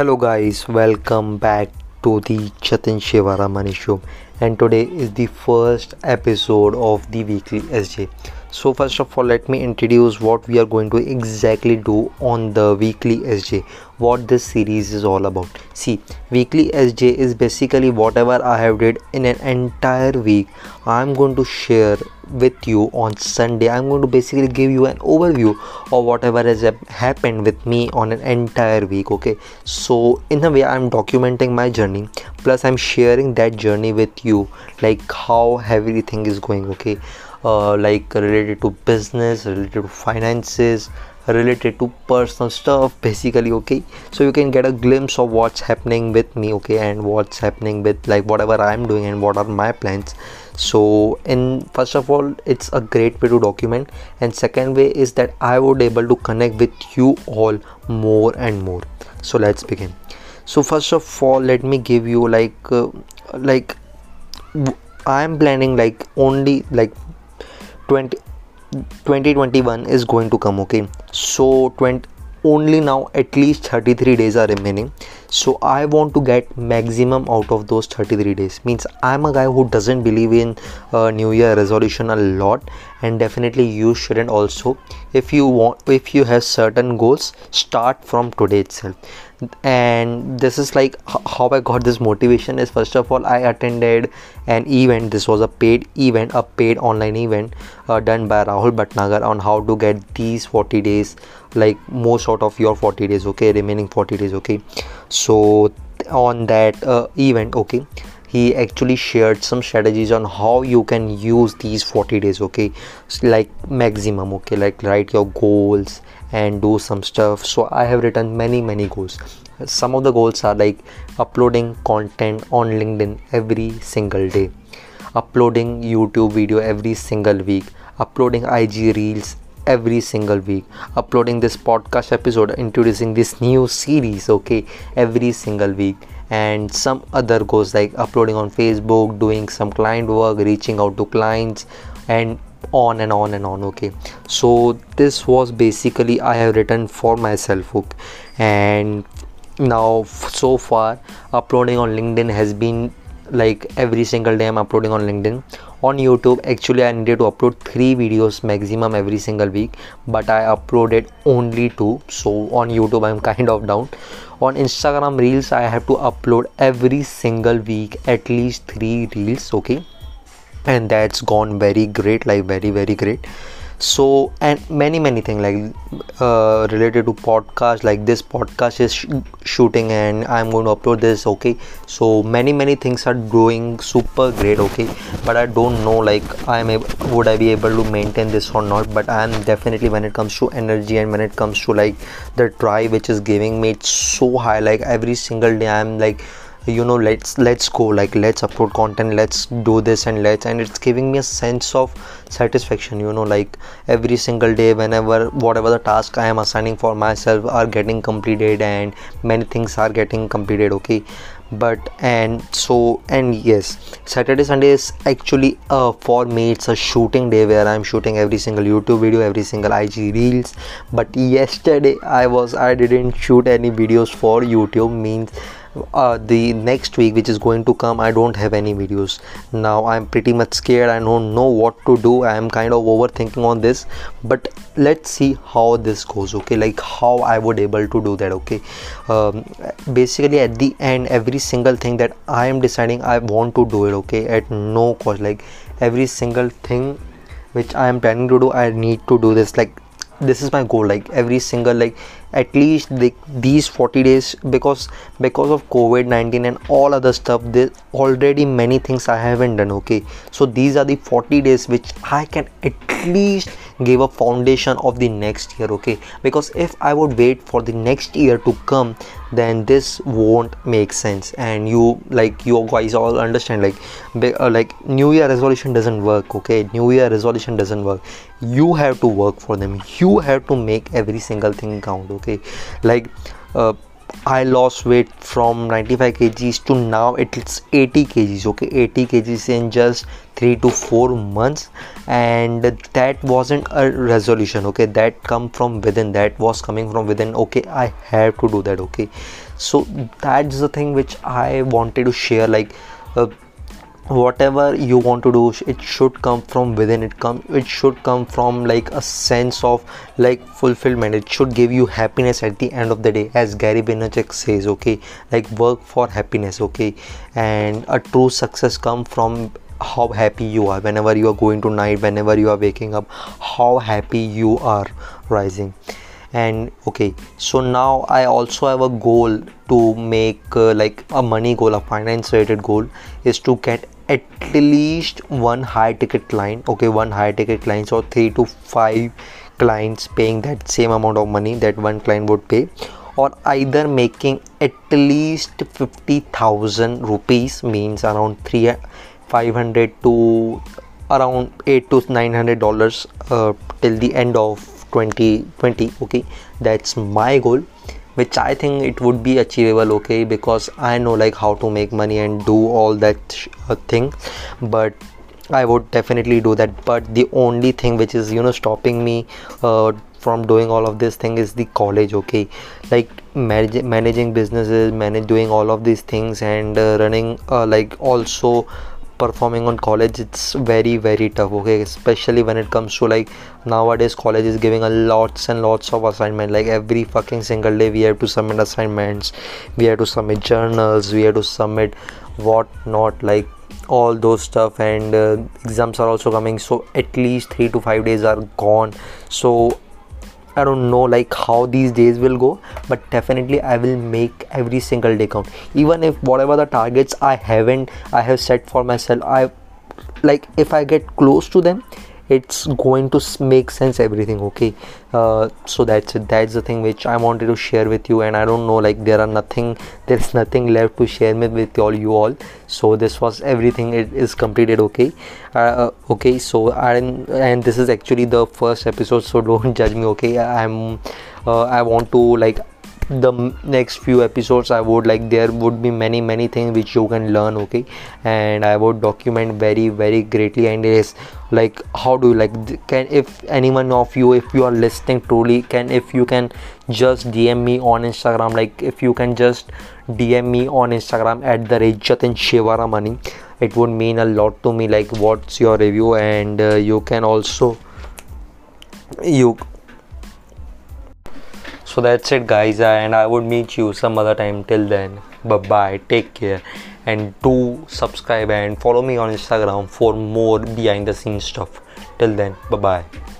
Hello guys, welcome back to the Jatin Shivaramani show and today is the first episode of the weekly SJ. So first of all let me introduce what we are going to exactly do on the weekly SJ what this series is all about. See weekly SJ is basically whatever I have did in an entire week I'm going to share with you on Sunday. I'm going to basically give you an overview of whatever has happened with me on an entire week. Okay, so in a way, I'm documenting my journey, plus, I'm sharing that journey with you, like how everything is going. Okay, uh, like related to business, related to finances related to personal stuff basically okay? So you can get a glimpse of what's happening with me okay and what's happening with like whatever i'm doing and what are my plans. So in first of all it's a great way to document and second way is that i would able to connect with you all more and more. So let's begin. So first of all let me give you like uh, like i am planning like only like 20 2021 is going to come okay? So 20 only now at least 33 days are remaining. So i want to get maximum out of those 33 days. Means i'm a guy who doesn't believe in uh, new year resolution a lot and definitely you shouldn't also. If you want if you have certain goals start from today itself and this is like how i got this motivation is first of all i attended an event. This was a paid event a paid online event uh, done by rahul bhatnagar on how to get these 40 days like most out of your 40 days okay remaining 40 days okay. So on that uh, event okay he actually shared some strategies on how you can use these 40 days okay? Like maximum okay? Like write your goals and do some stuff. So i have written many many goals. Some of the goals are like uploading content on linkedin every single day uploading youtube video every single week uploading ig reels every single week uploading this podcast episode introducing this new series okay? Every single week and some other goals like uploading on facebook doing some client work reaching out to clients and on and on and on okay? So this was basically i have written for myself okay? And now so far uploading on linkedin has been like every single day i'm uploading on linkedin on youtube. Actually i needed to upload three videos maximum every single week but i uploaded only two. So on youtube i'm kind of down. On instagram reels i have to upload every single week at least three reels okay? And that's gone very great like very very great so and many many things like uh, related to podcast like this podcast is sh- shooting and i'm going to upload this okay? So many many things are doing super great okay? But i don't know like i'm able would i be able to maintain this or not? But i'm definitely when it comes to energy and when it comes to like the drive which is giving me it's so high. Like every single day i'm like you know let's let's go like let's upload content let's do this and let's and it's giving me a sense of satisfaction you know like every single day whenever whatever the task i am assigning for myself are getting completed and many things are getting completed okay? But and so and yes saturday sunday is actually uh for me it's a shooting day where i'm shooting every single youtube video every single ig reels. But yesterday i was i didn't shoot any videos for youtube means uh, the next week which is going to come i don't have any videos. Now i'm pretty much scared. I don't know what to do. I am kind of overthinking on this. But let's see how this goes okay? Like how i would able to do that okay? Um, basically at the end every single thing that i am deciding i want to do it okay? At no cost. Like every single thing which i am planning to do i need to do this. Like this is my goal like every single like at least the, these 40 days because because of covid-19 and all other stuff there already many things i haven't done okay? So these are the 40 days which i can at least give a foundation of the next year okay? Because if i would wait for the next year to come then this won't make sense. And you like you guys all understand like uh, like new year resolution doesn't work okay? New year resolution doesn't work. You have to work for them. You have to make every single thing count okay? Like uh, I lost weight from 95 kgs to now it's 80 kgs okay? 80 kgs in just 3 to 4 months and that wasn't a resolution okay? that come from within that was coming from within okay? I have to do that okay? So that's the thing which i wanted to share like uh, whatever you want to do it should come from within. It come it should come from like a sense of like fulfillment. It should give you happiness at the end of the day as gary vaynerchuk says okay? Like work for happiness okay? And a true success come from how happy you are. Whenever you are going to night whenever you are waking up how happy you are rising. And okay so now i also have a goal to make uh, like a money goal a finance related goal is to get at least one high ticket client okay one high ticket client so three to five clients paying that same amount of money that one client would pay or either making at least 50000 rupees means around 3 500 to around 8 to 900 dollars uh, till the end of 2020 okay. That's my goal which i think it would be achievable okay because i know like how to make money and do all that uh, thing. But i would definitely do that. But the only thing which is you know stopping me uh, from doing all of this thing is the college okay. Like manage, managing businesses manage doing all of these things and uh, running uh, like also performing on college it's very very tough okay? Especially when it comes to like nowadays college is giving a lots and lots of assignment. Like every fucking single day we have to submit assignments. We have to submit journals. We have to submit what not like all those stuff. And uh, exams are also coming so at least 3 to 5 days are gone. So I don't know like how these days will go but definitely I will make every single day count. Even if whatever the targets I haven't I have set for myself I like if I get close to them it's going to make sense everything okay? Uh, so that's it. That's the thing which i wanted to share with you and i don't know like there are nothing there's nothing left to share with, with all you all. So this was everything. It is completed okay? Uh, uh okay so and and this is actually the first episode so don't judge me okay? I'm uh, i want to like the next few episodes i would like there would be many many things which you can learn okay? And i would document very very greatly and is like how do you like can if anyone of you if you are listening truly can if you can just dm me on instagram like if you can just dm me on instagram at the rate jatin shivaramani it would mean a lot to me like what's your review and uh, you can also you so that's it guys and i would meet you some other time till then bye bye take care and do subscribe and follow me on instagram for more behind the scenes stuff. Till then bye bye